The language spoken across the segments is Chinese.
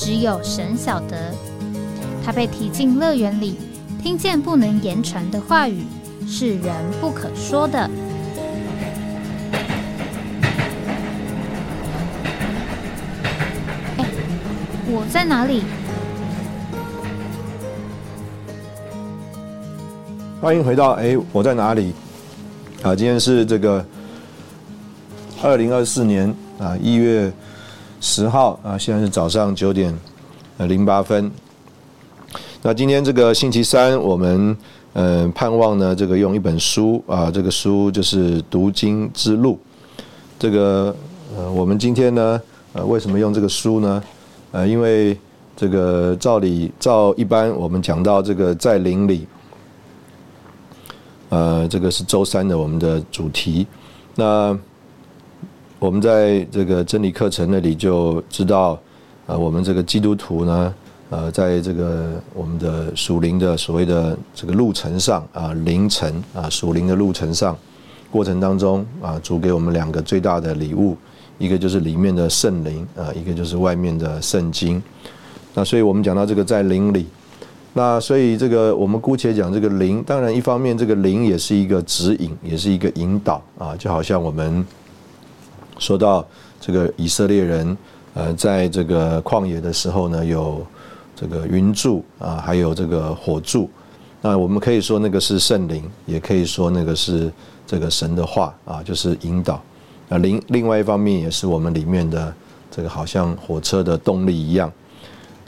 只有神晓得，他被提进乐园里，听见不能言传的话语，是人不可说的。哎，我在哪里？欢迎回到哎，我在哪里？啊，今天是这个二零二四年啊一月。十号啊，现在是早上九点零八分。那今天这个星期三，我们嗯盼望呢，这个用一本书啊，这个书就是《读经之路》。这个呃，我们今天呢，呃，为什么用这个书呢？呃，因为这个照理照一般，我们讲到这个在灵里，呃，这个是周三的我们的主题。那我们在这个真理课程那里就知道，呃，我们这个基督徒呢，呃，在这个我们的属灵的所谓的这个路程上啊，灵程啊，属灵的路程上，过程当中啊，主给我们两个最大的礼物，一个就是里面的圣灵啊，一个就是外面的圣经。那所以我们讲到这个在灵里，那所以这个我们姑且讲这个灵，当然一方面这个灵也是一个指引，也是一个引导啊，就好像我们。说到这个以色列人，呃，在这个旷野的时候呢，有这个云柱啊，还有这个火柱。那我们可以说那个是圣灵，也可以说那个是这个神的话啊，就是引导。那另另外一方面也是我们里面的这个好像火车的动力一样。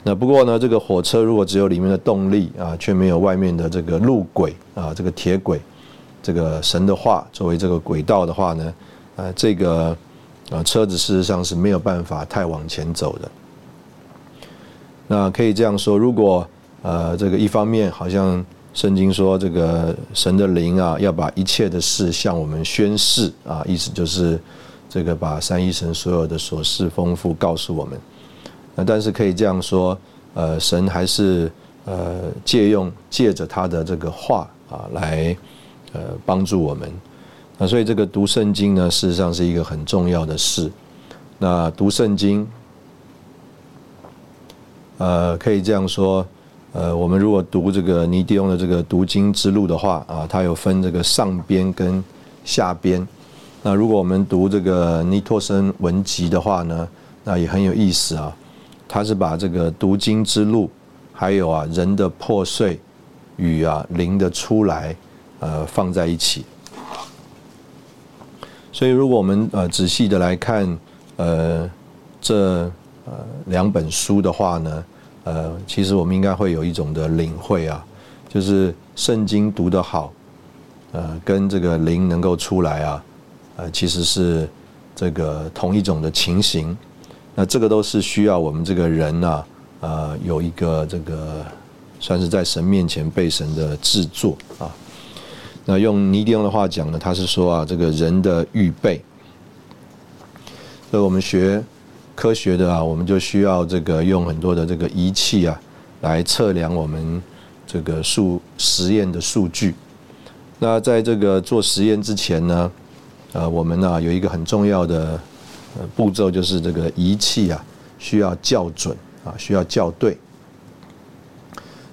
那不过呢，这个火车如果只有里面的动力啊，却没有外面的这个路轨啊，这个铁轨，这个神的话作为这个轨道的话呢，呃，这个。啊，车子事实上是没有办法太往前走的。那可以这样说，如果呃，这个一方面好像圣经说这个神的灵啊，要把一切的事向我们宣示啊，意思就是这个把三一神所有的琐事丰富告诉我们。那但是可以这样说，呃，神还是呃借用借着他的这个话啊，来呃帮助我们。那所以这个读圣经呢，事实上是一个很重要的事。那读圣经，呃，可以这样说，呃，我们如果读这个尼迪翁的这个读经之路的话啊，它有分这个上边跟下边。那如果我们读这个尼托森文集的话呢，那也很有意思啊。他是把这个读经之路，还有啊人的破碎与啊灵的出来，呃，放在一起。所以，如果我们呃仔细的来看，呃，这呃两本书的话呢，呃，其实我们应该会有一种的领会啊，就是圣经读得好，呃，跟这个灵能够出来啊，呃，其实是这个同一种的情形。那这个都是需要我们这个人呐，呃，有一个这个算是在神面前被神的制作啊。那用尼迪翁的话讲呢，他是说啊，这个人的预备。所以我们学科学的啊，我们就需要这个用很多的这个仪器啊，来测量我们这个数实验的数据。那在这个做实验之前呢，呃，我们呢有一个很重要的步骤，就是这个仪器啊需要校准啊，需要校对。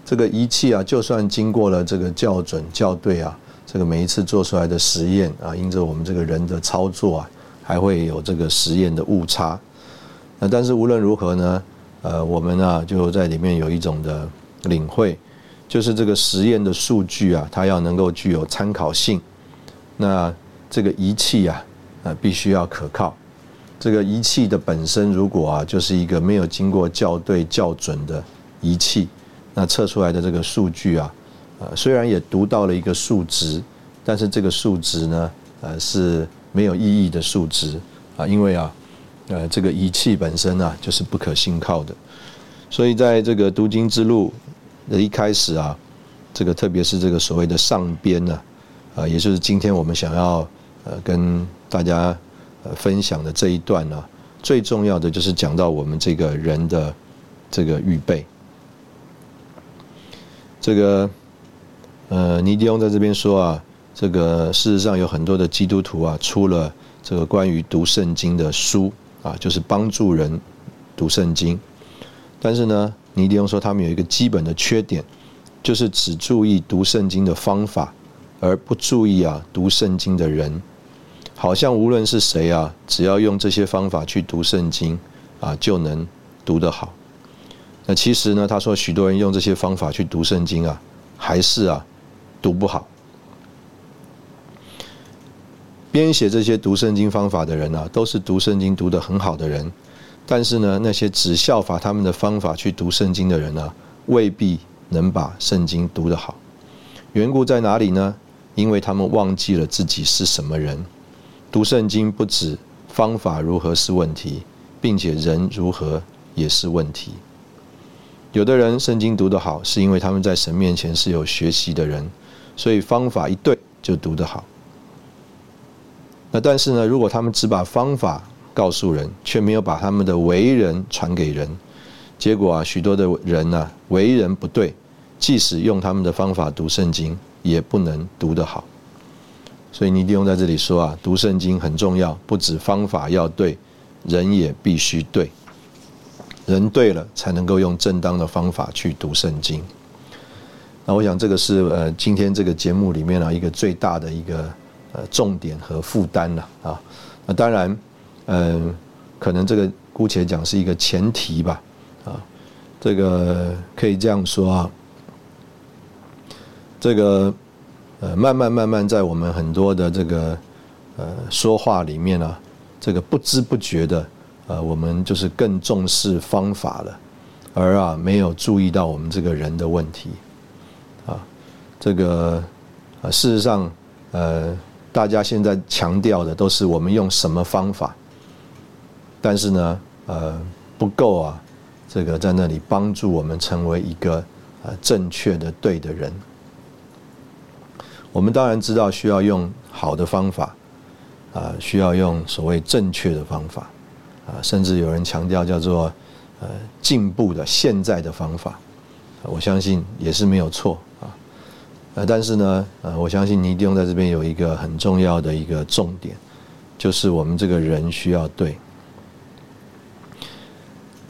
这个仪器啊，就算经过了这个校准校对啊。这个每一次做出来的实验啊，因着我们这个人的操作啊，还会有这个实验的误差。那但是无论如何呢，呃，我们呢就在里面有一种的领会，就是这个实验的数据啊，它要能够具有参考性。那这个仪器啊，呃，必须要可靠。这个仪器的本身如果啊，就是一个没有经过校对校准的仪器，那测出来的这个数据啊。呃，虽然也读到了一个数值，但是这个数值呢，呃，是没有意义的数值啊，因为啊，呃，这个仪器本身啊，就是不可信靠的。所以在这个读经之路的一开始啊，这个特别是这个所谓的上边呢，啊，也就是今天我们想要呃跟大家呃分享的这一段呢，最重要的就是讲到我们这个人的这个预备。这个呃，尼迪翁在这边说啊，这个事实上有很多的基督徒啊，出了这个关于读圣经的书啊，就是帮助人读圣经。但是呢，尼迪翁说他们有一个基本的缺点，就是只注意读圣经的方法，而不注意啊读圣经的人。好像无论是谁啊，只要用这些方法去读圣经啊，就能读得好。那其实呢，他说许多人用这些方法去读圣经啊，还是啊读不好。编写这些读圣经方法的人啊，都是读圣经读得很好的人。但是呢，那些只效法他们的方法去读圣经的人呢，未必能把圣经读得好。缘故在哪里呢？因为他们忘记了自己是什么人。读圣经不止方法如何是问题，并且人如何也是问题。有的人圣经读得好，是因为他们在神面前是有学习的人，所以方法一对就读得好。那但是呢，如果他们只把方法，告诉人，却没有把他们的为人传给人，结果啊，许多的人呢，为人不对，即使用他们的方法读圣经，也不能读得好。所以尼迪翁在这里说啊，读圣经很重要，不止方法要对，人也必须对。人对了，才能够用正当的方法去读圣经。那我想这个是呃，今天这个节目里面啊，一个最大的一个呃重点和负担了啊。那当然。嗯，可能这个姑且讲是一个前提吧，啊，这个可以这样说啊，这个呃，慢慢慢慢在我们很多的这个呃说话里面呢，这个不知不觉的，呃，我们就是更重视方法了，而啊没有注意到我们这个人的问题，这个呃事实上呃，大家现在强调的都是我们用什么方法。但是呢，呃，不够啊，这个在那里帮助我们成为一个呃正确的对的人。我们当然知道需要用好的方法，啊，需要用所谓正确的方法，啊，甚至有人强调叫做呃进步的现在的方法，我相信也是没有错啊。但是呢，呃，我相信尼弟兄在这边有一个很重要的一个重点，就是我们这个人需要对。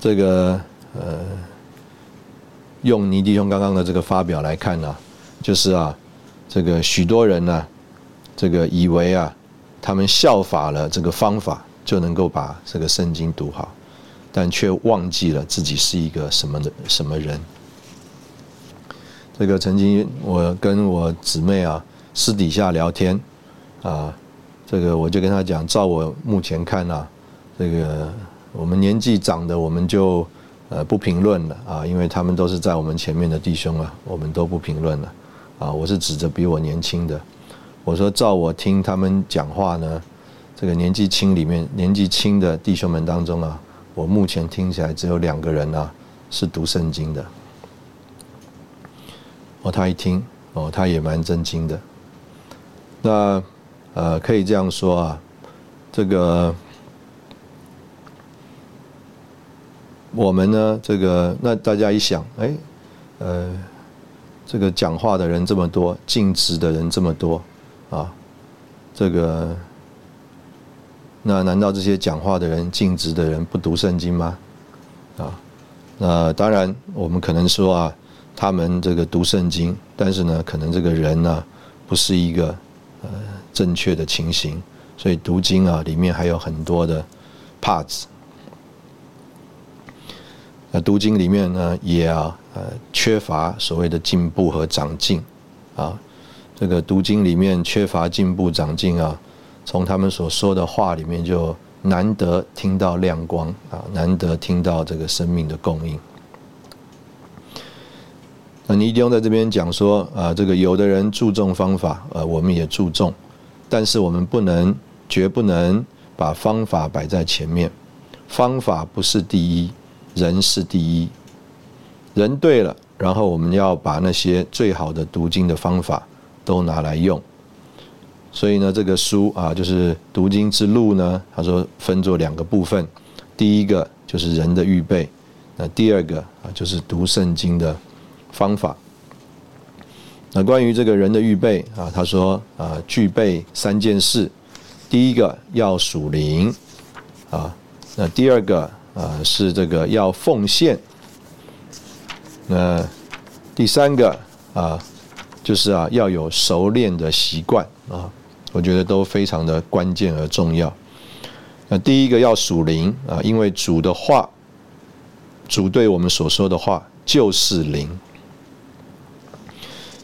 这个呃，用尼弟兄刚刚的这个发表来看呢，就是啊，这个许多人呢，这个以为啊，他们效法了这个方法就能够把这个圣经读好，但却忘记了自己是一个什么的什么人。这个曾经我跟我姊妹啊私底下聊天啊，这个我就跟他讲，照我目前看呢，这个。我们年纪长的，我们就呃不评论了啊，因为他们都是在我们前面的弟兄啊，我们都不评论了啊。我是指着比我年轻的，我说照我听他们讲话呢，这个年纪轻里面年纪轻的弟兄们当中啊，我目前听起来只有两个人啊是读圣经的。哦，他一听哦，他也蛮震惊的。那呃，可以这样说啊，这个。我们呢，这个那大家一想，哎，呃，这个讲话的人这么多，尽职的人这么多，啊，这个，那难道这些讲话的人、尽职的人不读圣经吗？啊，那当然，我们可能说啊，他们这个读圣经，但是呢，可能这个人呢，不是一个呃正确的情形，所以读经啊，里面还有很多的 parts。那读经里面呢，也啊，呃，缺乏所谓的进步和长进，啊，这个读经里面缺乏进步长进啊，从他们所说的话里面就难得听到亮光啊，难得听到这个生命的供应。那尼迪翁在这边讲说啊，这个有的人注重方法，呃，我们也注重，但是我们不能，绝不能把方法摆在前面，方法不是第一。人是第一，人对了，然后我们要把那些最好的读经的方法都拿来用。所以呢，这个书啊，就是读经之路呢，他说分作两个部分，第一个就是人的预备，那第二个啊就是读圣经的方法。那关于这个人的预备啊，他说啊，具备三件事，第一个要属灵啊，那第二个啊是这个要奉献，那第三个啊就是啊要有熟练的习惯啊，我觉得都非常的关键而重要。那第一个要属灵啊，因为主的话，主对我们所说的话就是灵。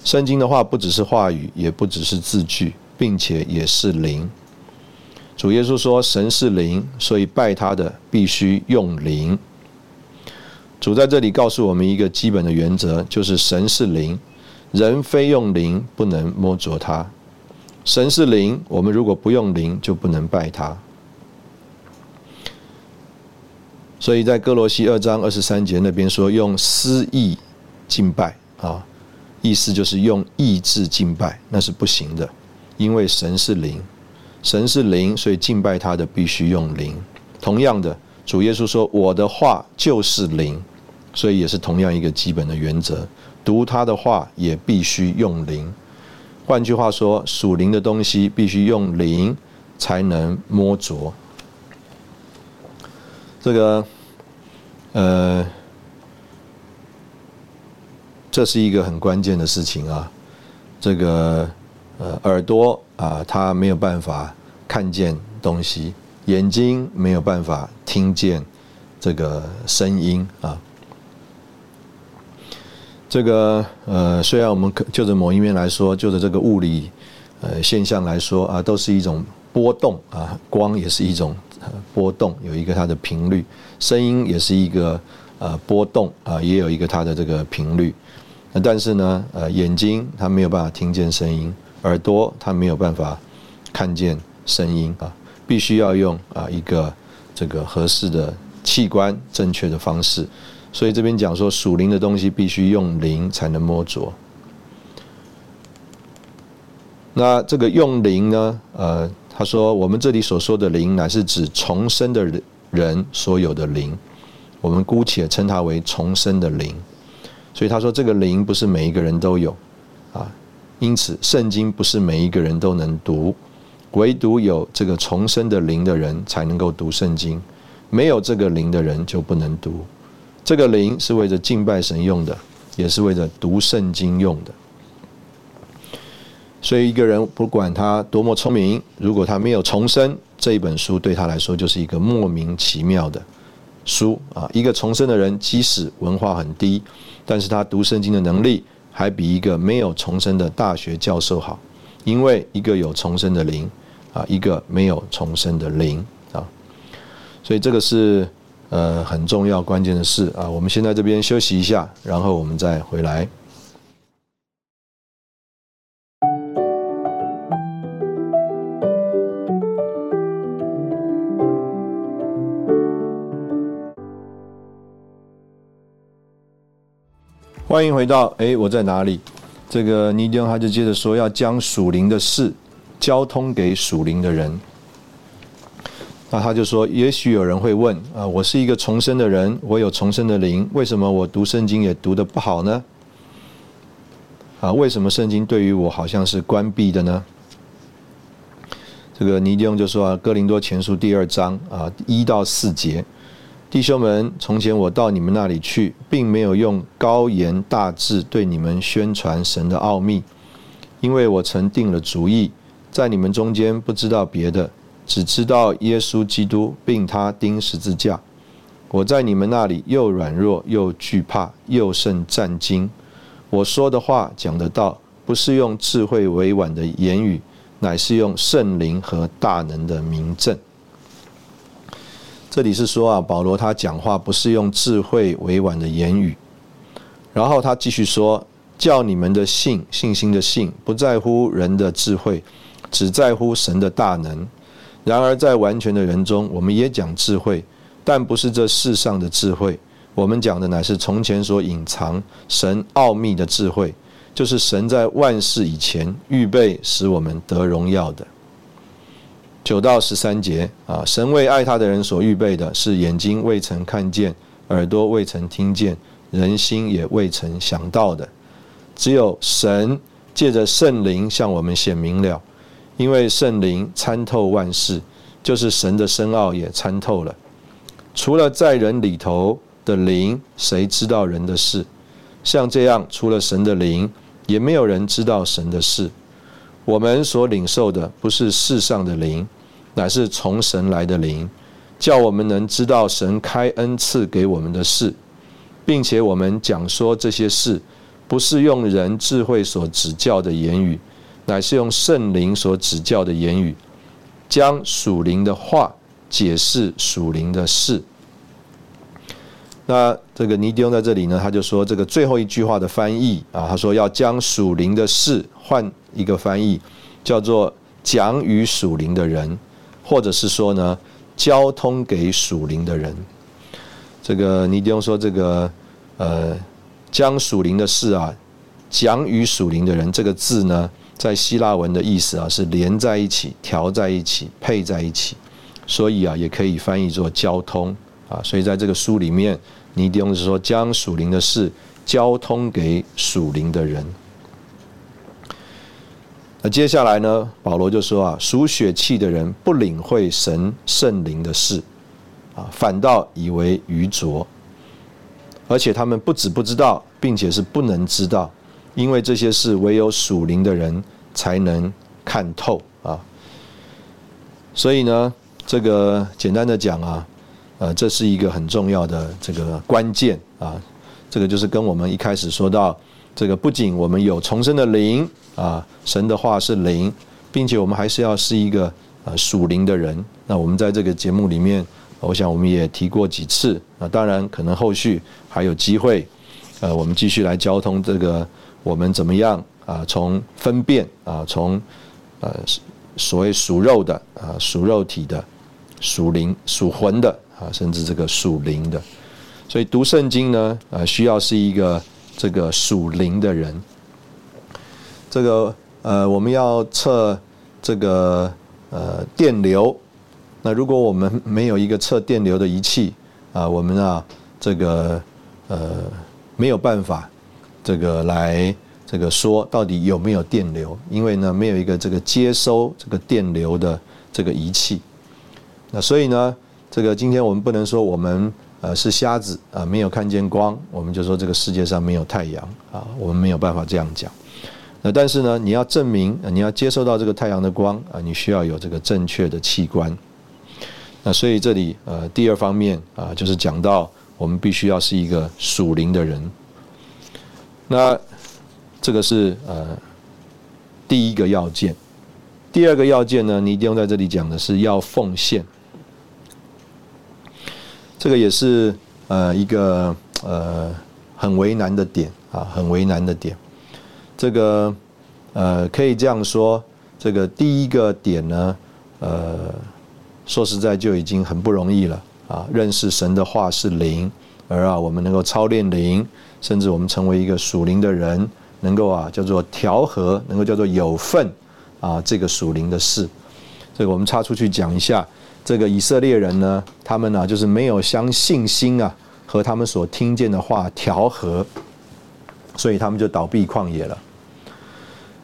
圣经的话不只是话语，也不只是字句，并且也是灵。主耶稣说：“神是灵，所以拜他的必须用灵。”主在这里告诉我们一个基本的原则，就是神是灵，人非用灵不能摸着他。神是灵，我们如果不用灵，就不能拜他。所以在哥罗西二章二十三节那边说：“用私意敬拜啊。”意思就是用意志敬拜，那是不行的，因为神是灵，神是灵，所以敬拜他的必须用灵。同样的，主耶稣说：“我的话就是灵”，所以也是同样一个基本的原则，读他的话也必须用灵。换句话说，属灵的东西必须用灵才能摸着。这个，呃。这是一个很关键的事情啊，这个呃耳朵啊，它没有办法看见东西，眼睛没有办法听见这个声音啊。这个呃，虽然我们可就着某一面来说，就着这个物理呃现象来说啊，都是一种波动啊，光也是一种波动，有一个它的频率，声音也是一个呃波动啊，也有一个它的这个频率。但是呢，呃，眼睛它没有办法听见声音，耳朵它没有办法看见声音啊，必须要用啊一个这个合适的器官，正确的方式。所以这边讲说属灵的东西必须用灵才能摸着。那这个用灵呢，呃，他说我们这里所说的灵，乃是指重生的人所有的灵，我们姑且称它为重生的灵。所以他说，这个灵不是每一个人都有，啊，因此圣经不是每一个人都能读，唯独有这个重生的灵的人才能够读圣经，没有这个灵的人就不能读。这个灵是为着敬拜神用的，也是为着读圣经用的。所以一个人不管他多么聪明，如果他没有重生，这一本书对他来说就是一个莫名其妙的书啊。一个重生的人，即使文化很低。但是他读圣经的能力还比一个没有重生的大学教授好，因为一个有重生的灵啊，一个没有重生的灵啊，所以这个是呃很重要关键的事啊。我们先在这边休息一下，然后我们再回来。欢迎回到哎，我在哪里？这个尼迪翁他就接着说，要将属灵的事交通给属灵的人。那他就说，也许有人会问啊，我是一个重生的人，我有重生的灵，为什么我读圣经也读得不好呢？啊，为什么圣经对于我好像是关闭的呢？这个尼迪翁就说啊，《哥林多前书》第二章啊一到四节。弟兄们，从前我到你们那里去，并没有用高言大志对你们宣传神的奥秘，因为我曾定了主意，在你们中间不知道别的，只知道耶稣基督，并他钉十字架。我在你们那里又软弱又惧怕，又甚战惊。我说的话讲的道，不是用智慧委婉的言语，乃是用圣灵和大能的明证。这里是说啊，保罗他讲话不是用智慧委婉的言语，然后他继续说，叫你们的信信心的信不在乎人的智慧，只在乎神的大能。然而在完全的人中，我们也讲智慧，但不是这世上的智慧，我们讲的乃是从前所隐藏神奥秘的智慧，就是神在万事以前预备使我们得荣耀的。九到十三节啊，神为爱他的人所预备的是眼睛未曾看见，耳朵未曾听见，人心也未曾想到的。只有神借着圣灵向我们显明了，因为圣灵参透万事，就是神的深奥也参透了。除了在人里头的灵，谁知道人的事？像这样，除了神的灵，也没有人知道神的事。我们所领受的不是世上的灵。乃是从神来的灵，叫我们能知道神开恩赐给我们的事，并且我们讲说这些事，不是用人智慧所指教的言语，乃是用圣灵所指教的言语，将属灵的话解释属灵的事。那这个尼迪翁在这里呢，他就说这个最后一句话的翻译啊，他说要将属灵的事换一个翻译，叫做讲与属灵的人。或者是说呢，交通给属灵的人，这个你不用说这个，呃，将属灵的事啊，讲与属灵的人这个字呢，在希腊文的意思啊是连在一起、调在一起、配在一起，所以啊也可以翻译作交通啊。所以在这个书里面，你不用是说将属灵的事交通给属灵的人。那接下来呢？保罗就说啊，属血气的人不领会神圣灵的事，啊，反倒以为愚拙，而且他们不止不知道，并且是不能知道，因为这些事唯有属灵的人才能看透啊。所以呢，这个简单的讲啊，呃，这是一个很重要的这个关键啊，这个就是跟我们一开始说到。这个不仅我们有重生的灵啊，神的话是灵，并且我们还是要是一个呃属灵的人。那我们在这个节目里面，我想我们也提过几次啊。当然，可能后续还有机会，呃，我们继续来交通这个我们怎么样啊？从分辨啊，从呃所谓属肉的啊，属肉体的，属灵属魂的啊，甚至这个属灵的。所以读圣经呢，呃，需要是一个。这个属灵的人，这个呃，我们要测这个呃电流。那如果我们没有一个测电流的仪器啊，我们啊这个呃没有办法这个来这个说到底有没有电流，因为呢没有一个这个接收这个电流的这个仪器。那所以呢，这个今天我们不能说我们。呃，是瞎子啊，没有看见光，我们就说这个世界上没有太阳啊，我们没有办法这样讲。那但是呢，你要证明，你要接受到这个太阳的光啊，你需要有这个正确的器官。那所以这里呃，第二方面啊，就是讲到我们必须要是一个属灵的人。那这个是呃第一个要件。第二个要件呢，你一定要在这里讲的是要奉献。这个也是呃一个呃很为难的点啊，很为难的点。这个呃可以这样说，这个第一个点呢，呃说实在就已经很不容易了啊。认识神的话是灵，而啊我们能够操练灵，甚至我们成为一个属灵的人，能够啊叫做调和，能够叫做有份啊这个属灵的事。这个我们插出去讲一下。这个以色列人呢，他们呢就是没有相信心啊，和他们所听见的话调和，所以他们就倒闭旷野了。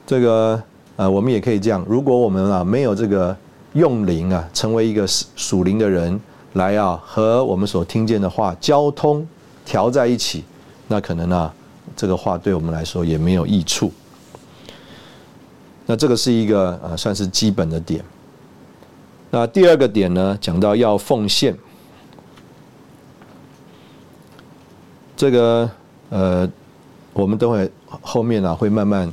这个呃，我们也可以这样，如果我们啊没有这个用灵啊，成为一个属灵的人来啊，和我们所听见的话交通调在一起，那可能呢，这个话对我们来说也没有益处。那这个是一个呃，算是基本的点。那第二个点呢，讲到要奉献，这个呃，我们等会后面啊会慢慢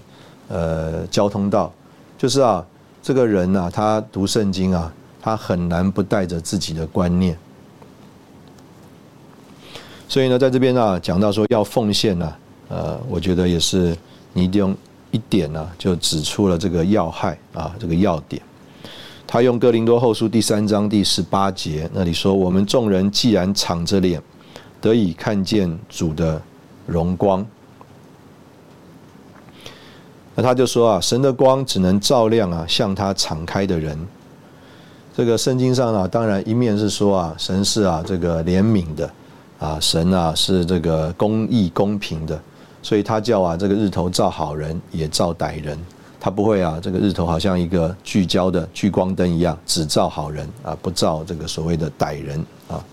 呃交通到，就是啊，这个人啊，他读圣经啊，他很难不带着自己的观念，所以呢，在这边啊讲到说要奉献呢，呃，我觉得也是你一定用一点呢，就指出了这个要害啊，这个要点。他用哥林多后书第三章第十八节那里说：“我们众人既然敞着脸得以看见主的荣光。那他就说啊，神的光只能照亮啊向他敞开的人。这个圣经上啊，当然一面是说啊，神是啊这个怜悯的，啊神啊是这个公义公平的，所以他叫啊这个日头照好人也照歹人。他不会啊，这个日头好像一个聚焦的聚光灯一样，只照好人啊，不照这个所谓的歹人啊。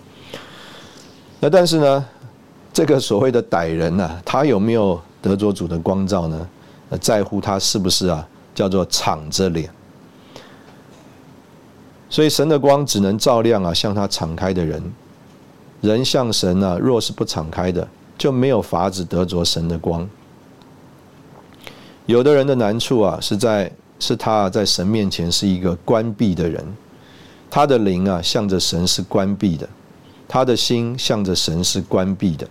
那但是呢，这个所谓的歹人呢，他有没有得着主的光照呢？在乎他是不是啊，叫做敞着脸。所以神的光只能照亮啊，向他敞开的人。人向神呢，若是不敞开的，就没有法子得着神的光。有的人的难处啊，是在是他在神面前是一个关闭的人，他的灵啊向着神是关闭的，他的心向着神是关闭的，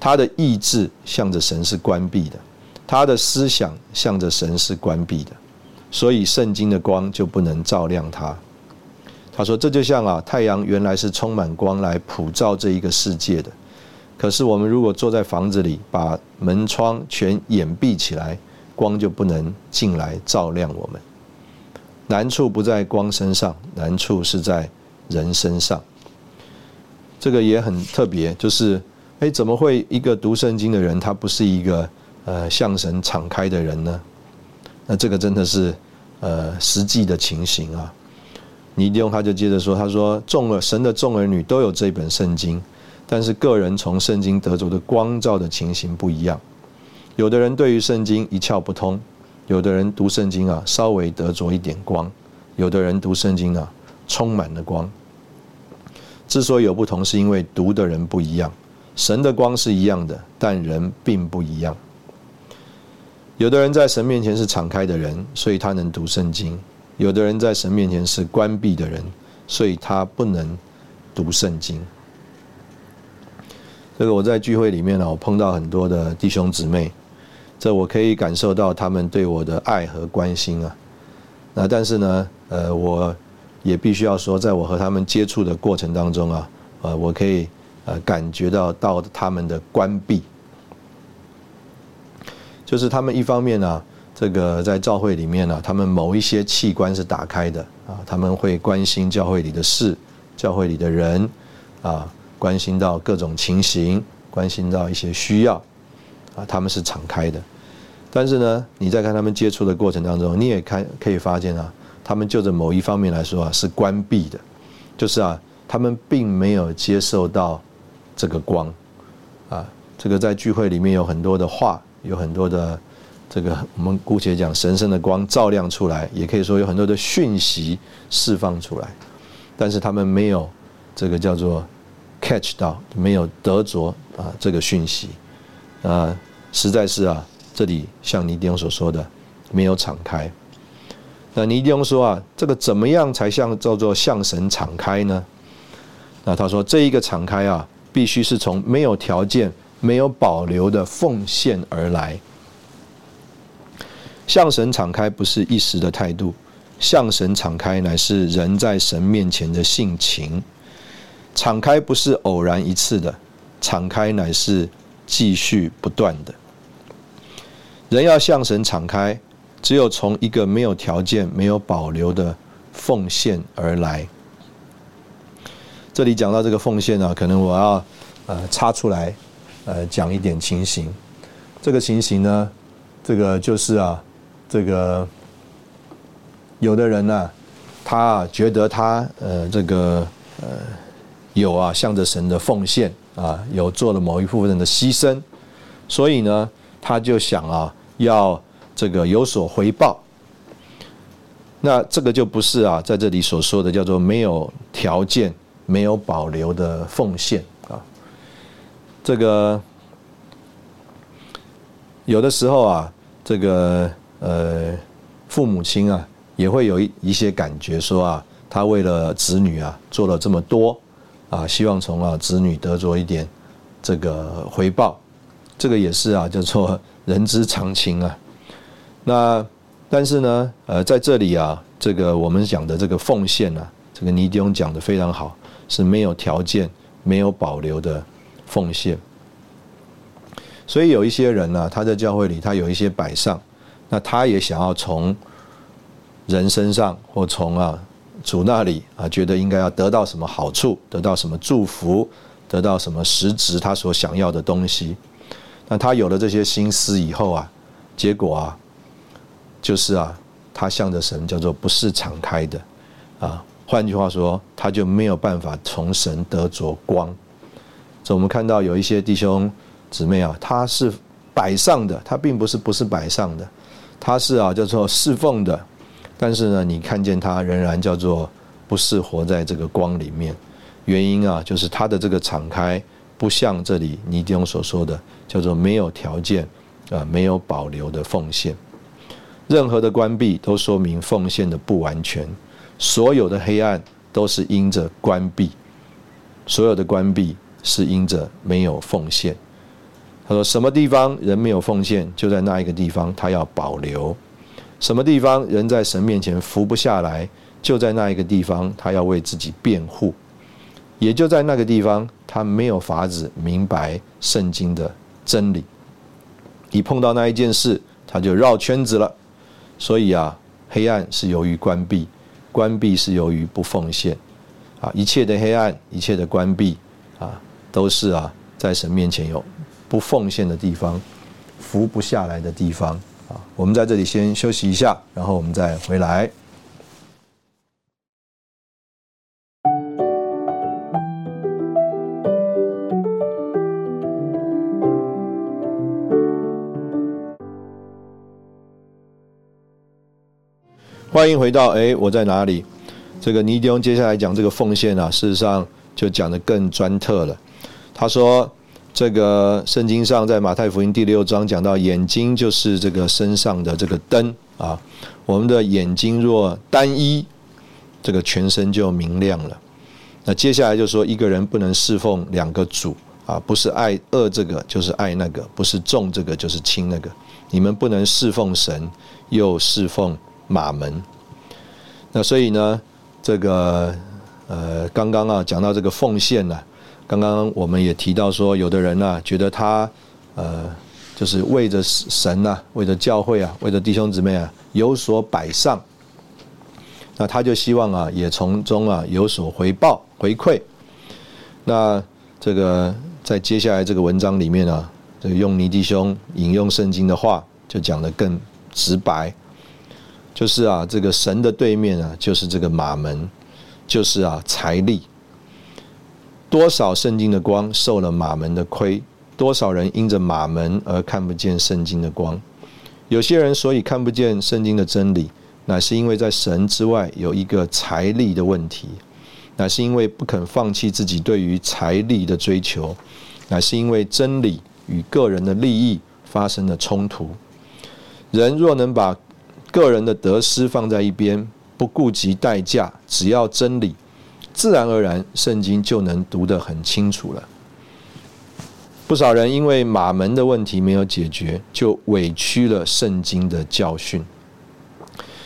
他的意志向着神是关闭的，他的思想向着神是关闭的，所以圣经的光就不能照亮他。他说：“这就像啊，太阳原来是充满光来普照这一个世界的，可是我们如果坐在房子里，把门窗全掩蔽起来。”光就不能进来照亮我们。难处不在光身上，难处是在人身上。这个也很特别，就是，哎，怎么会一个读圣经的人，他不是一个呃向神敞开的人呢？那这个真的是呃实际的情形啊。尼迪翁他就接着说，他说，众了神的众儿女都有这本圣经，但是个人从圣经得着的光照的情形不一样。有的人对于圣经一窍不通，有的人读圣经啊稍微得着一点光，有的人读圣经啊充满了光。之所以有不同，是因为读的人不一样。神的光是一样的，但人并不一样。有的人在神面前是敞开的人，所以他能读圣经；有的人在神面前是关闭的人，所以他不能读圣经。这个我在聚会里面呢，我碰到很多的弟兄姊妹。这我可以感受到他们对我的爱和关心啊，那但是呢，呃，我也必须要说，在我和他们接触的过程当中啊，呃，我可以呃感觉到到他们的关闭，就是他们一方面呢，这个在教会里面呢，他们某一些器官是打开的啊，他们会关心教会里的事，教会里的人啊，关心到各种情形，关心到一些需要。啊，他们是敞开的，但是呢，你在看他们接触的过程当中，你也看可以发现啊，他们就着某一方面来说啊，是关闭的，就是啊，他们并没有接受到这个光，啊，这个在聚会里面有很多的话，有很多的这个我们姑且讲神圣的光照亮出来，也可以说有很多的讯息释放出来，但是他们没有这个叫做 catch 到，没有得着啊这个讯息，啊。实在是啊，这里像尼迪翁所说的，没有敞开。那尼迪翁说啊，这个怎么样才像叫做向神敞开呢？那他说，这一个敞开啊，必须是从没有条件、没有保留的奉献而来。向神敞开不是一时的态度，向神敞开乃是人在神面前的性情。敞开不是偶然一次的，敞开乃是。继续不断的，人要向神敞开，只有从一个没有条件、没有保留的奉献而来。这里讲到这个奉献呢，可能我要呃插出来呃讲一点情形。这个情形呢，这个就是啊，这个有的人呢，他啊觉得他呃这个呃有啊向着神的奉献。啊，有做了某一部分的牺牲，所以呢，他就想啊，要这个有所回报。那这个就不是啊，在这里所说的叫做没有条件、没有保留的奉献啊。这个有的时候啊，这个呃，父母亲啊，也会有一一些感觉说啊，他为了子女啊，做了这么多。啊，希望从啊子女得着一点这个回报，这个也是啊，叫做人之常情啊。那但是呢，呃，在这里啊，这个我们讲的这个奉献呢，这个尼迪翁讲的非常好，是没有条件、没有保留的奉献。所以有一些人呢，他在教会里，他有一些摆上，那他也想要从人身上或从啊主那里啊，觉得应该要得到什么好处，得到什么祝福，得到什么实质他所想要的东西。那他有了这些心思以后啊，结果啊，就是啊，他向着神叫做不是敞开的啊。换句话说，他就没有办法从神得着光。所以我们看到有一些弟兄。姊妹啊，他是摆上的，他并不是不是摆上的，他是啊叫做侍奉的，但是呢，你看见他仍然叫做不是活在这个光里面，原因啊就是他的这个敞开不像这里尼丁所说的叫做没有条件啊没有保留的奉献，任何的关闭都说明奉献的不完全，所有的黑暗都是因着关闭，所有的关闭是因着没有奉献。他说：“什么地方人没有奉献，就在那一个地方他要保留；什么地方人在神面前服不下来，就在那一个地方他要为自己辩护。也就在那个地方，他没有法子明白圣经的真理。一碰到那一件事，他就绕圈子了。所以啊，黑暗是由于关闭，关闭是由于不奉献。啊，一切的黑暗，一切的关闭，啊，都是啊，在神面前有。”不奉献的地方，服不下来的地方啊！我们在这里先休息一下，然后我们再回来。欢迎回到哎，我在哪里？这个尼迪翁接下来讲这个奉献啊，事实上就讲的更专特了。他说。这个圣经上在马太福音第六章讲到，眼睛就是这个身上的这个灯啊。我们的眼睛若单一，这个全身就明亮了。那接下来就说，一个人不能侍奉两个主啊，不是爱恶这个，就是爱那个；不是重这个，就是轻那个。你们不能侍奉神，又侍奉马门。那所以呢，这个呃，刚刚啊讲到这个奉献呢。刚刚我们也提到说，有的人呢觉得他呃就是为着神呐，为着教会啊，为着弟兄姊妹啊有所摆上，那他就希望啊也从中啊有所回报回馈。那这个在接下来这个文章里面啊，这个用尼弟兄引用圣经的话，就讲得更直白，就是啊这个神的对面啊，就是这个马门，就是啊财力。多少圣经的光受了马门的亏？多少人因着马门而看不见圣经的光？有些人所以看不见圣经的真理，乃是因为在神之外有一个财力的问题，乃是因为不肯放弃自己对于财力的追求，乃是因为真理与个人的利益发生了冲突。人若能把个人的得失放在一边，不顾及代价，只要真理。自然而然，圣经就能读得很清楚了。不少人因为马门的问题没有解决，就委屈了圣经的教训。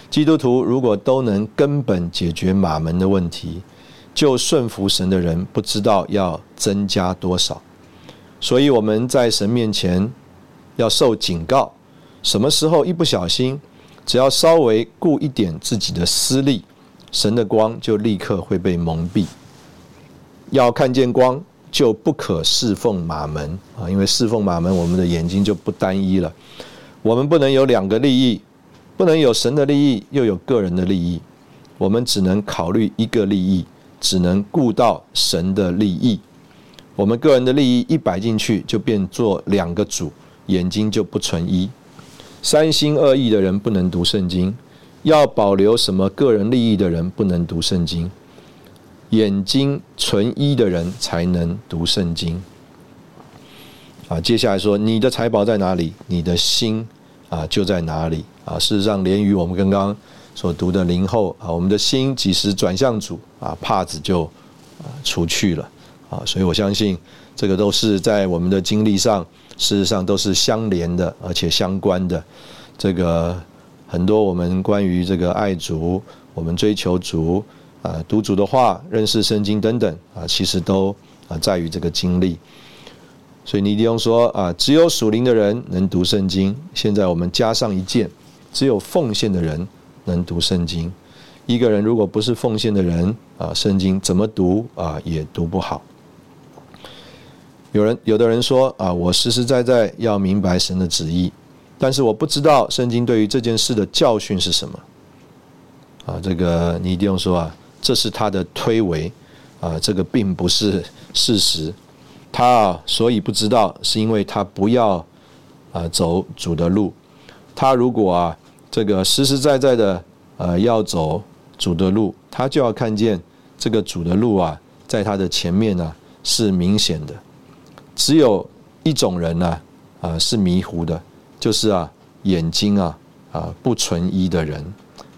基督徒如果都能根本解决马门的问题，就顺服神的人不知道要增加多少。所以我们在神面前要受警告：什么时候一不小心，只要稍微顾一点自己的私利。神的光就立刻会被蒙蔽。要看见光，就不可侍奉马门啊！因为侍奉马门，我们的眼睛就不单一了。我们不能有两个利益，不能有神的利益，又有个人的利益。我们只能考虑一个利益，只能顾到神的利益。我们个人的利益一摆进去，就变做两个主，眼睛就不存一。三心二意的人不能读圣经。要保留什么个人利益的人不能读圣经，眼睛纯一的人才能读圣经。啊，接下来说你的财宝在哪里，你的心啊就在哪里啊。事实上，连于我们刚刚所读的灵后啊，我们的心几时转向主啊，帕子就啊除去了啊。所以我相信这个都是在我们的经历上，事实上都是相连的，而且相关的这个。很多我们关于这个爱主，我们追求主，啊，读主的话，认识圣经等等，啊，其实都啊在于这个经历。所以尼迪翁说啊，只有属灵的人能读圣经。现在我们加上一件，只有奉献的人能读圣经。一个人如果不是奉献的人啊，圣经怎么读啊也读不好。有人有的人说啊，我实实在在要明白神的旨意，但是我不知道圣经对于这件事的教训是什么。啊，这个你一定要说啊，这是他的推诿啊，这个并不是事实。他啊，所以不知道，是因为他不要啊走主的路。他如果啊，这个实实在在的呃要走主的路，他就要看见这个主的路啊，在他的前面呢是明显的。只有一种人呢啊是迷糊的，就是啊眼睛啊啊不纯一的人。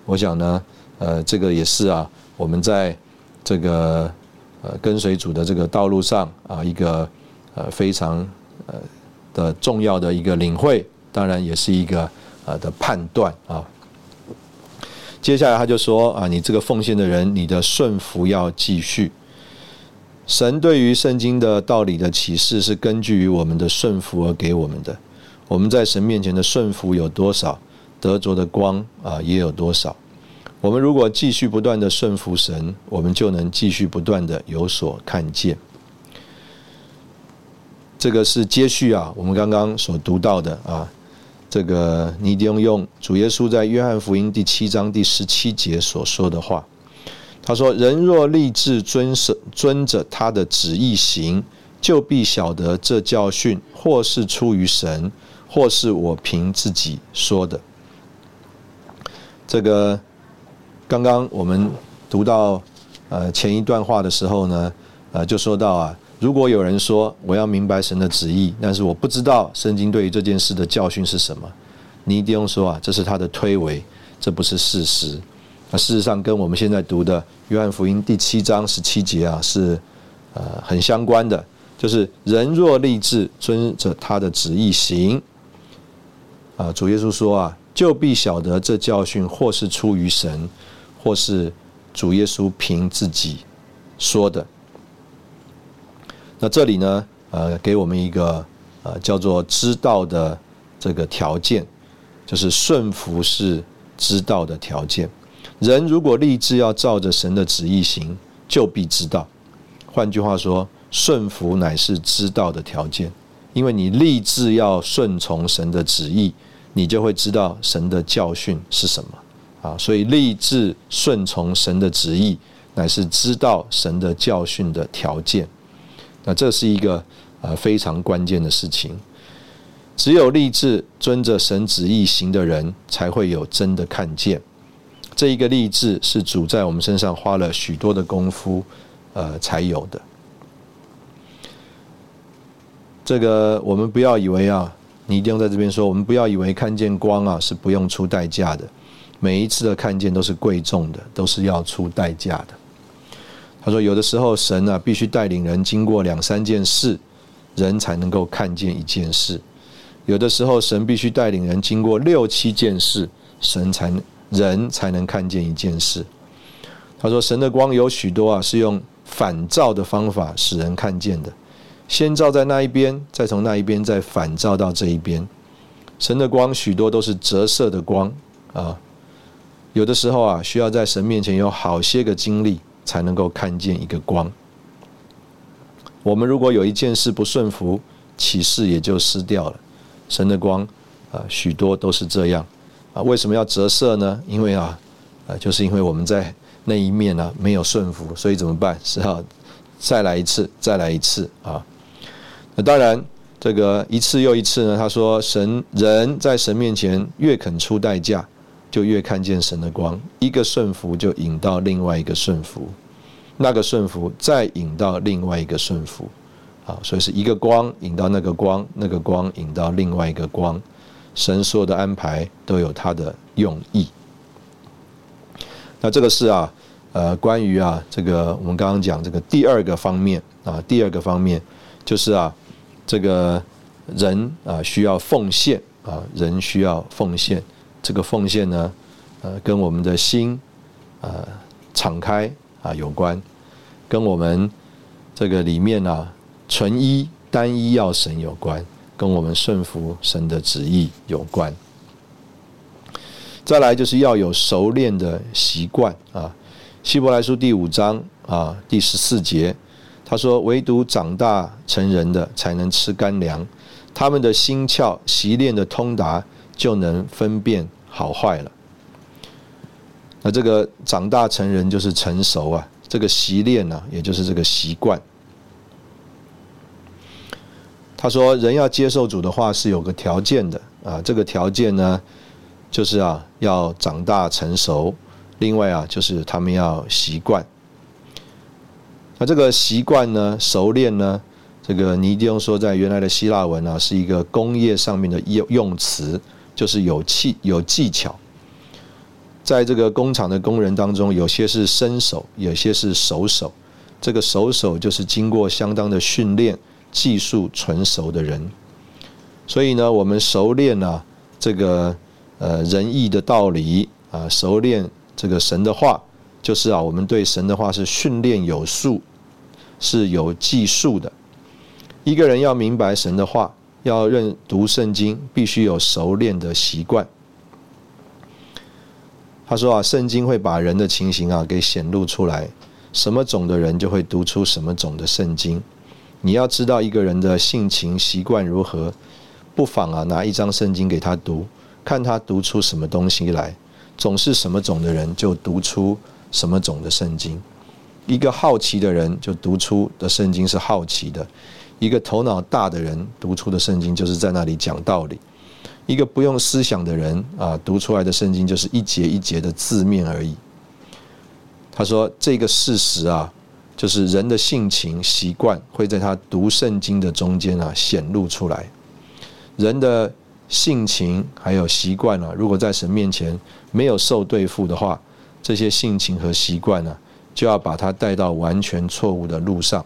我想呢，呃，这个也是啊，我们在这个。呃，跟随主的这个道路上啊，一个呃非常呃的重要的一个领会，当然也是一个呃的判断啊。接下来他就说啊，你这个奉献的人，你的顺服要继续。神对于圣经的道理的启示是根据于我们的顺服而给我们的。我们在神面前的顺服有多少，得着的光啊也有多少。我们如果继续不断的顺服神，我们就能继续不断的有所看见。这个是接续啊，我们刚刚所读到的啊，这个尼迪翁用主耶稣在约翰福音第七章第十七节所说的话，他说：“人若立志遵守遵着他的旨意行，就必晓得这教训或是出于神，或是我凭自己说的。”这个。刚刚我们读到呃前一段话的时候呢，呃就说到啊，如果有人说我要明白神的旨意，但是我不知道圣经对于这件事的教训是什么，你一定用说啊，这是他的推诿，这不是事实。那事实上跟我们现在读的约翰福音第七章十七节啊是呃很相关的，就是人若立志遵着他的旨意行，啊主耶稣说啊，就必晓得这教训或是出于神。或是主耶稣凭自己说的，那这里呢，呃，给我们一个呃叫做知道的这个条件，就是顺服是知道的条件。人如果立志要照着神的旨意行，就必知道。换句话说，顺服乃是知道的条件，因为你立志要顺从神的旨意，你就会知道神的教训是什么。啊，所以立志顺从神的旨意，乃是知道神的教训的条件。那这是一个呃非常关键的事情。只有立志遵着神旨意行的人，才会有真的看见。这一个励志是主在我们身上花了许多的功夫，呃，才有的。这个我们不要以为啊，你一定要在这边说，我们不要以为看见光啊是不用出代价的。每一次的看见都是贵重的，都是要出代价的。他说：“有的时候神啊，必须带领人经过两三件事，人才能够看见一件事；有的时候神必须带领人经过六七件事，神才能人才能看见一件事。”他说：“神的光有许多啊，是用反照的方法使人看见的，先照在那一边，再从那一边再反照到这一边。神的光许多都是折射的光啊。”有的时候啊，需要在神面前有好些个经历，才能够看见一个光。我们如果有一件事不顺服，启示也就失掉了。神的光啊，许多都是这样啊。为什么要折射呢？因为啊，啊，就是因为我们在那一面呢没有顺服，所以怎么办？是要再来一次，再来一次啊。那当然，这个一次又一次呢。他说，神人在神面前越肯出代价。就越看见神的光，一个顺服就引到另外一个顺服，那个顺服再引到另外一个顺服，啊，所以是一个光引到那个光，那个光引到另外一个光，神所有的安排都有它的用意。那这个是啊，呃，关于啊，这个我们刚刚讲这个第二个方面啊，第二个方面就是啊，这个人啊需要奉献啊，人需要奉献。这个奉献呢，呃，跟我们的心，呃，敞开啊有关，跟我们这个里面啊纯一单一要神有关，跟我们顺服神的旨意有关。再来就是要有熟练的习惯啊，《希伯来书》第五章啊第十四节，他说：“唯独长大成人的才能吃干粮，他们的心窍习练的通达，就能分辨好坏了。”那这个长大成人就是成熟啊，这个习练呢，也就是这个习惯。他说：“人要接受主的话是有个条件的啊，这个条件呢。”就是啊，要长大成熟。另外啊，就是他们要习惯。那这个习惯呢，熟练呢，这个尼迪翁说，在原来的希腊文啊，是一个工业上面的用用词，就是有气有技巧。在这个工厂的工人当中，有些是身手，有些是手手。这个手手就是经过相当的训练，技术纯熟的人。所以呢，我们熟练呢，这个。呃，仁义的道理啊，熟练这个神的话，就是啊，我们对神的话是训练有素，是有技术的。一个人要明白神的话，要认读圣经，必须有熟练的习惯。他说啊，圣经会把人的情形啊给显露出来，什么种的人就会读出什么种的圣经。你要知道一个人的性情习惯如何，不妨啊拿一张圣经给他读。看他读出什么东西来，总是什么种的人就读出什么种的圣经。一个好奇的人就读出的圣经是好奇的；一个头脑大的人读出的圣经就是在那里讲道理；一个不用思想的人啊，读出来的圣经就是一节一节的字面而已。他说：“这个事实啊，就是人的性情习惯会在他读圣经的中间啊显露出来，人的。”性情还有习惯啊，如果在神面前没有受对付的话，这些性情和习惯呢，就要把他带到完全错误的路上，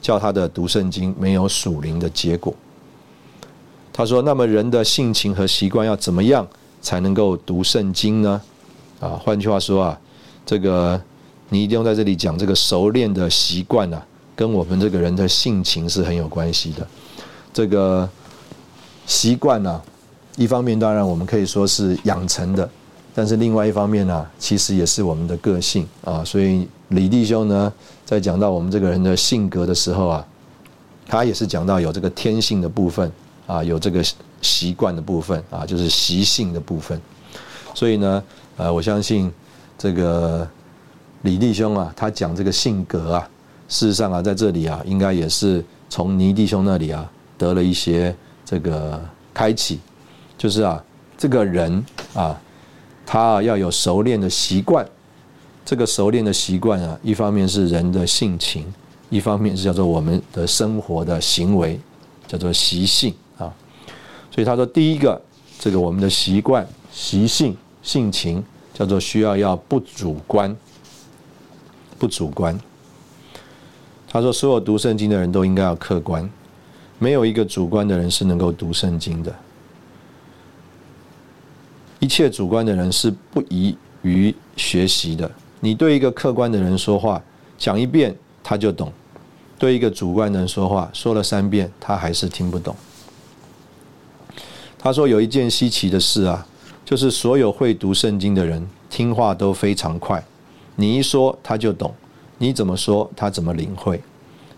叫他的读圣经没有属灵的结果。他说：“那么人的性情和习惯要怎么样才能够读圣经呢？”啊，换句话说啊，这个你一定要在这里讲这个熟练的习惯啊，跟我们这个人的性情是很有关系的。这个。习惯呢，一方面当然我们可以说是养成的，但是另外一方面呢，其实也是我们的个性啊。所以李弟兄呢，在讲到我们这个人的性格的时候啊，他也是讲到有这个天性的部分啊，有这个习惯的部分啊，就是习性的部分。所以呢，呃，我相信这个李弟兄啊，他讲这个性格啊，事实上啊，在这里啊，应该也是从倪弟兄那里啊得了一些。这个开启，就是啊，这个人啊，他要有熟练的习惯。这个熟练的习惯啊，一方面是人的性情，一方面是叫做我们的生活的行为，叫做习性啊。所以他说，第一个，这个我们的习惯、习性、性情，叫做需要要不主观，不主观。他说，所有读圣经的人都应该要客观。没有一个主观的人是能够读圣经的，一切主观的人是不宜于学习的。你对一个客观的人说话，讲一遍他就懂；对一个主观的人说话，说了三遍他还是听不懂。他说有一件稀奇的事啊，就是所有会读圣经的人听话都非常快，你一说他就懂，你怎么说他怎么领会。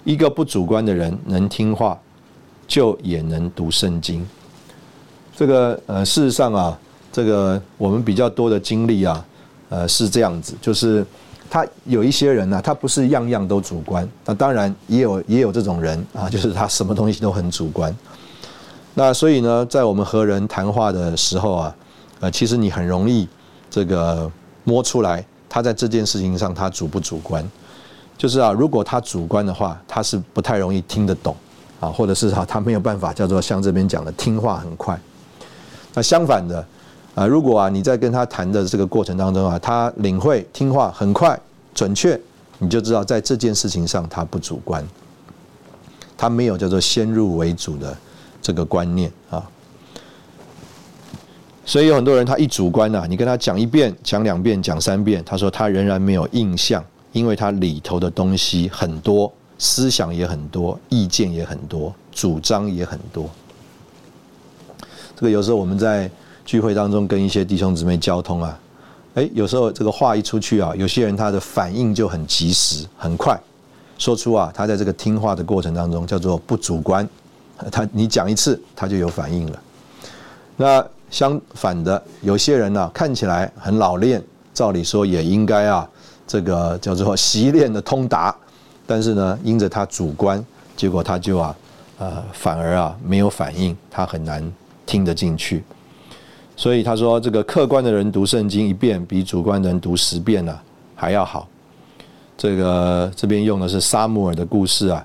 一个不主观的人能听话。就也能读圣经，这个呃，事实上啊，这个我们比较多的经历啊，呃，是这样子，就是他有一些人呢，他不是样样都主观，那当然也有也有这种人啊，就是他什么东西都很主观。那所以呢，在我们和人谈话的时候啊，呃，其实你很容易这个摸出来，他在这件事情上他主不主观，就是啊，如果他主观的话，他是不太容易听得懂。啊，或者是哈，他没有办法叫做像这边讲的听话很快。那相反的，啊，如果啊你在跟他谈的这个过程当中啊，他领会听话很快准确，你就知道在这件事情上他不主观，他没有叫做先入为主的这个观念啊。所以有很多人他一主观呐，你跟他讲一遍、讲两遍、讲三遍，他说他仍然没有印象，因为他里头的东西很多。思想也很多，意见也很多，主张也很多。这个有时候我们在聚会当中跟一些弟兄姊妹交通啊，哎，有时候这个话一出去啊，有些人他的反应就很及时、很快，说出啊，他在这个听话的过程当中叫做不主观，他你讲一次他就有反应了。那相反的，有些人呢看起来很老练，照理说也应该啊，这个叫做习练的通达，但是呢，因着他主观，结果他就啊，呃，反而啊没有反应，他很难听得进去。所以他说，这个客观的人读圣经一遍，比主观的人读十遍呢还要好。这个这边用的是沙姆尔的故事啊，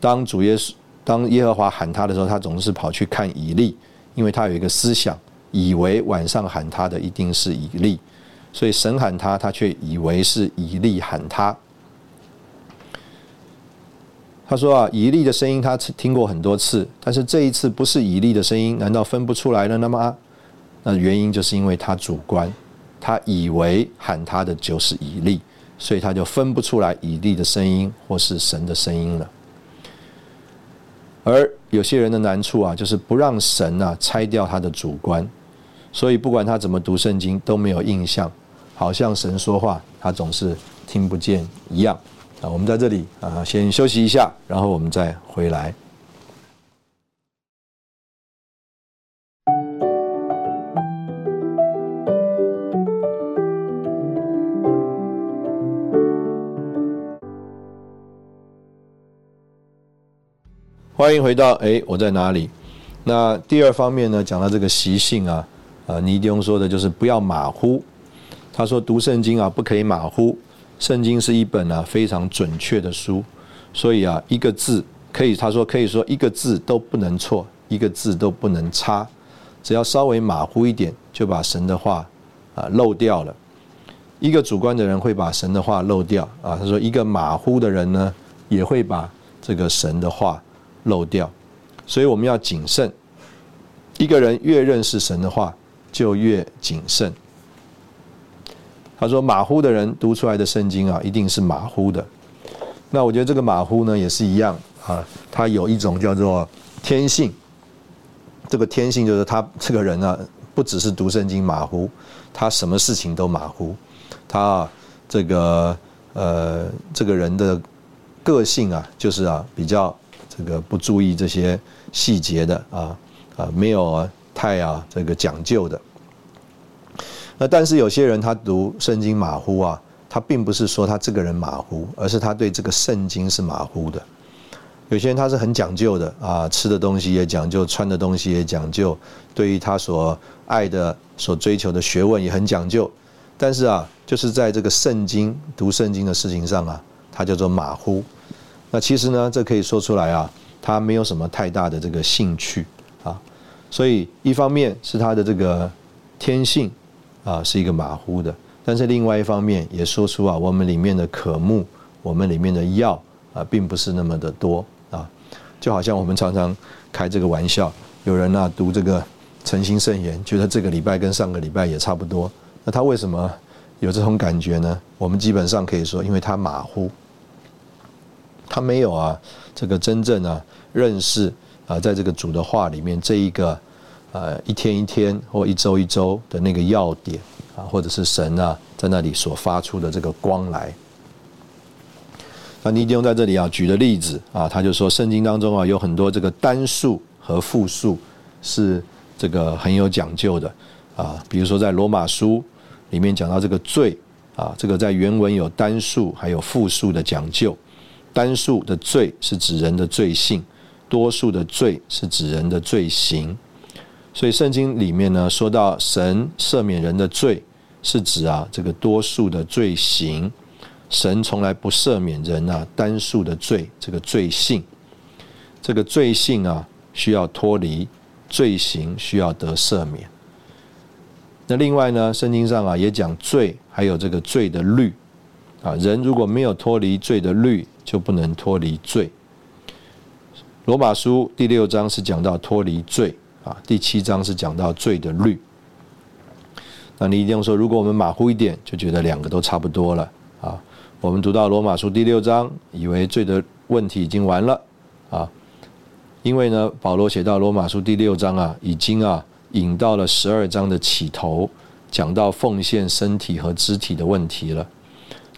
当主耶稣当耶和华喊他的时候，他总是跑去看以利，因为他有一个思想。以为晚上喊他的一定是以利，所以神喊他，他却以为是以利喊他。他说啊，以利的声音他听过很多次，但是这一次不是以利的声音，难道分不出来了？那么，那原因就是因为他主观，他以为喊他的就是以利，所以他就分不出来以利的声音或是神的声音了。而有些人的难处啊，就是不让神啊拆掉他的主观。所以不管他怎么读圣经都没有印象，好像神说话他总是听不见一样。啊，我们在这里啊先休息一下，然后我们再回来。欢迎回到哎，我在哪里？那第二方面呢，讲到这个习性啊。啊，尼迪翁说的就是不要马虎。他说读圣经啊，不可以马虎。圣经是一本啊非常准确的书，所以啊一个字可以，他说可以说一个字都不能错，一个字都不能差。只要稍微马虎一点，就把神的话啊漏掉了。一个主观的人会把神的话漏掉啊。他说一个马虎的人呢，也会把这个神的话漏掉。所以我们要谨慎。一个人越认识神的话。就越谨慎。他说：“马虎的人读出来的圣经啊，一定是马虎的。那我觉得这个马虎呢，也是一样啊。他有一种叫做天性。这个天性就是他这个人呢，不只是读圣经马虎，他什么事情都马虎。他这个呃，这个人的个性啊，就是啊，比较这个不注意这些细节的啊啊，没有太啊这个讲究的。”那但是有些人他读圣经马虎啊，他并不是说他这个人马虎，而是他对这个圣经是马虎的。有些人他是很讲究的啊，吃的东西也讲究，穿的东西也讲究，对于他所爱的、所追求的学问也很讲究。但是啊，就是在这个圣经读圣经的事情上啊，他叫做马虎。那其实呢，这可以说出来啊，他没有什么太大的这个兴趣啊。所以一方面是他的这个天性。啊，是一个马虎的，但是另外一方面也说出啊，我们里面的渴慕，我们里面的药啊，并不是那么的多啊，就好像我们常常开这个玩笑，有人啊读这个诚心圣言，觉得这个礼拜跟上个礼拜也差不多，那他为什么有这种感觉呢？我们基本上可以说，因为他马虎，他没有啊这个真正啊认识啊，在这个主的话里面这一个。呃，一天一天或一周一周的那个要点啊，或者是神啊在那里所发出的这个光来。那尼迪翁在这里啊举的例子啊，他就说圣经当中啊有很多这个单数和复数是这个很有讲究的啊，比如说在罗马书里面讲到这个罪啊，这个在原文有单数还有复数的讲究，单数的罪是指人的罪性，多数的罪是指人的罪行。所以圣经里面呢，说到神赦免人的罪，是指啊这个多数的罪行，神从来不赦免人啊单数的罪，这个罪性，这个罪性啊需要脱离，罪行需要得赦免。那另外呢，圣经上啊也讲罪，还有这个罪的律啊，人如果没有脱离罪的律，就不能脱离罪。罗马书第六章是讲到脱离罪。啊，第七章是讲到罪的律。那你一定说，如果我们马虎一点，就觉得两个都差不多了啊。我们读到罗马书第六章，以为罪的问题已经完了啊，因为呢，保罗写到罗马书第六章啊，已经啊引到了十二章的起头，讲到奉献身体和肢体的问题了。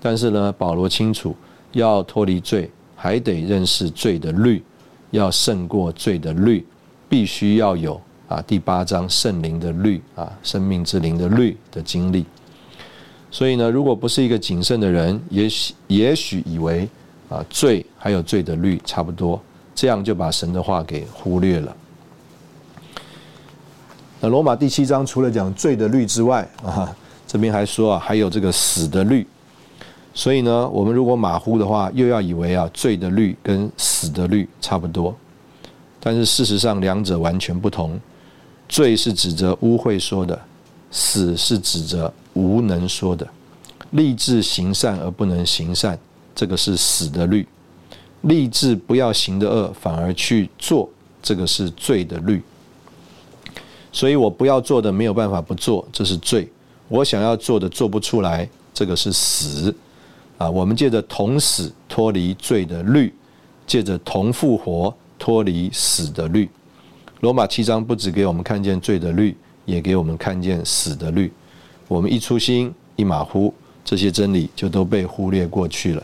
但是呢，保罗清楚要脱离罪，还得认识罪的律，要胜过罪的律，必须要有啊第八章圣灵的律啊生命之灵的律的经历。所以呢，如果不是一个谨慎的人，也许也许以为啊罪还有罪的律差不多，这样就把神的话给忽略了。那罗马第七章除了讲罪的律之外啊，这边还说啊还有这个死的律。所以呢，我们如果马虎的话，又要以为啊罪的律跟死的律差不多，但是事实上两者完全不同。罪是指着污秽说的，死是指着无能说的。立志行善而不能行善，这个是死的律；立志不要行的恶，反而去做，这个是罪的律。所以我不要做的没有办法不做，这是罪；我想要做的做不出来，这个是死。啊，我们借着同死脱离罪的律，借着同复活脱离死的律。罗马七章不只给我们看见罪的律，也给我们看见死的律。我们一粗心一马虎，这些真理就都被忽略过去了。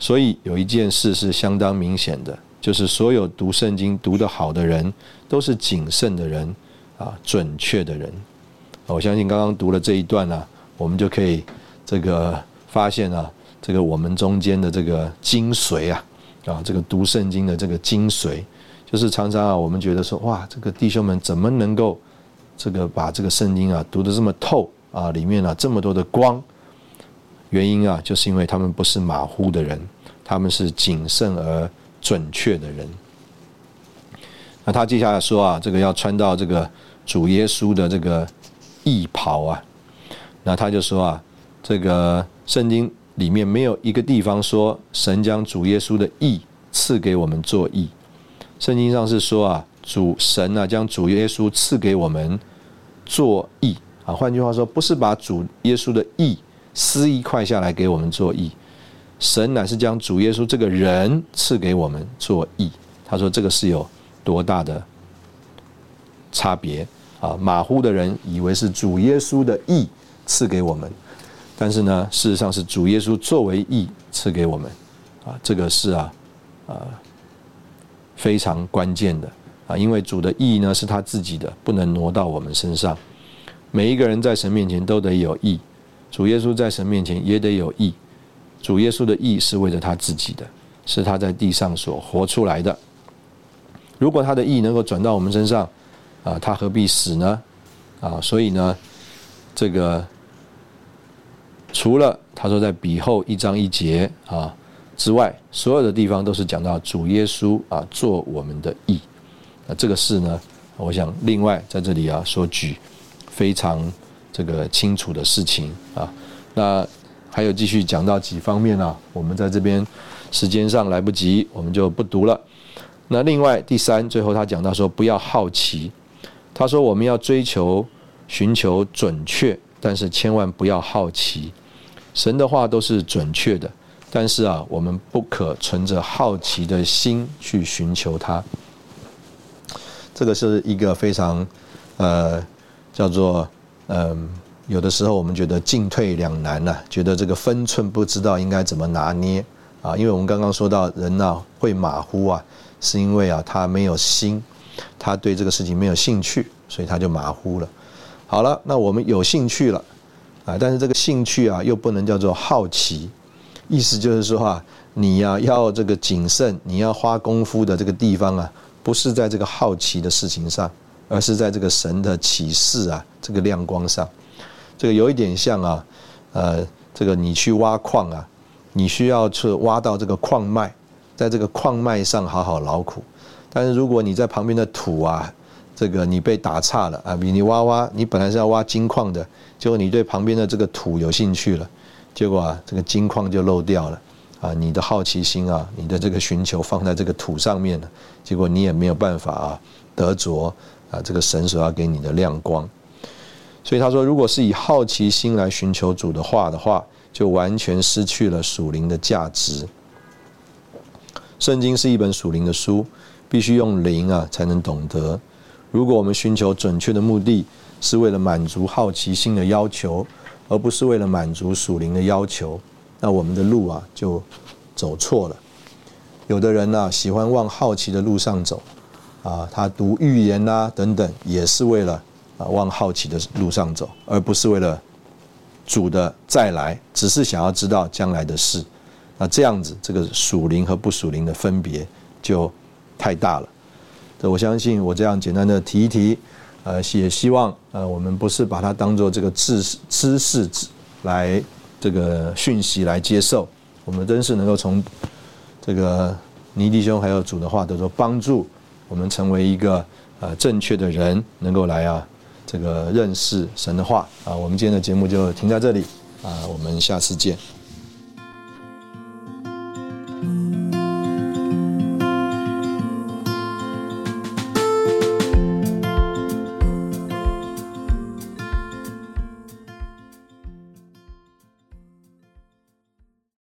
所以有一件事是相当明显的，就是所有读圣经读得好的人，都是谨慎的人啊，准确的人。我相信刚刚读了这一段呢，我们就可以这个。发现啊，这个我们中间的这个精髓啊，啊，这个读圣经的这个精髓，就是常常啊，我们觉得说，哇，这个弟兄们怎么能够这个把这个圣经啊读得这么透啊，里面啊这么多的光？原因啊，就是因为他们不是马虎的人，他们是谨慎而准确的人。那他接下来说啊，这个要穿到这个主耶稣的这个义袍啊，那他就说啊，这个。圣经里面没有一个地方说神将主耶稣的义赐给我们做义。圣经上是说啊，主神啊将主耶稣赐给我们做义啊。换句话说，不是把主耶稣的义撕一块下来给我们做义，神乃是将主耶稣这个人赐给我们做义。他说这个是有多大的差别啊？马虎的人以为是主耶稣的义赐给我们。但是呢，事实上是主耶稣作为义赐给我们，啊，这个是啊，啊，非常关键的啊，因为主的义呢是他自己的，不能挪到我们身上。每一个人在神面前都得有义，主耶稣在神面前也得有义。主耶稣的义是为了他自己的，是他在地上所活出来的。如果他的义能够转到我们身上，啊，他何必死呢？啊，所以呢，这个。除了他说在笔后一章一节啊之外，所有的地方都是讲到主耶稣啊做我们的义。那这个事呢，我想另外在这里啊说举非常这个清楚的事情啊。那还有继续讲到几方面啊，我们在这边时间上来不及，我们就不读了。那另外第三，最后他讲到说不要好奇，他说我们要追求寻求准确，但是千万不要好奇。神的话都是准确的，但是啊，我们不可存着好奇的心去寻求它。这个是一个非常呃叫做嗯，有的时候我们觉得进退两难呐，觉得这个分寸不知道应该怎么拿捏啊。因为我们刚刚说到人呐会马虎啊，是因为啊他没有心，他对这个事情没有兴趣，所以他就马虎了。好了，那我们有兴趣了。啊，但是这个兴趣啊，又不能叫做好奇，意思就是说啊，你呀要这个谨慎，你要花功夫的这个地方啊，不是在这个好奇的事情上，而是在这个神的启示啊，这个亮光上。这个有一点像啊，呃，这个你去挖矿啊，你需要去挖到这个矿脉，在这个矿脉上好好劳苦，但是如果你在旁边的土啊。这个你被打岔了啊！比你挖挖，你本来是要挖金矿的，结果你对旁边的这个土有兴趣了，结果啊，这个金矿就漏掉了啊！你的好奇心啊，你的这个寻求放在这个土上面了，结果你也没有办法啊得着啊这个神所要给你的亮光。所以他说，如果是以好奇心来寻求主的话的话，就完全失去了属灵的价值。圣经是一本属灵的书，必须用灵啊才能懂得。如果我们寻求准确的目的是为了满足好奇心的要求，而不是为了满足属灵的要求，那我们的路啊就走错了。有的人呢喜欢往好奇的路上走，啊，他读预言呐等等，也是为了啊往好奇的路上走，而不是为了主的再来，只是想要知道将来的事。那这样子，这个属灵和不属灵的分别就太大了。这我相信，我这样简单的提一提，呃，也希望呃我们不是把它当做这个知识知识来这个讯息来接受，我们真是能够从这个尼弟兄还有主的话得到帮助，我们成为一个呃正确的人，能够来啊这个认识神的话啊。我们今天的节目就停在这里啊，我们下次见。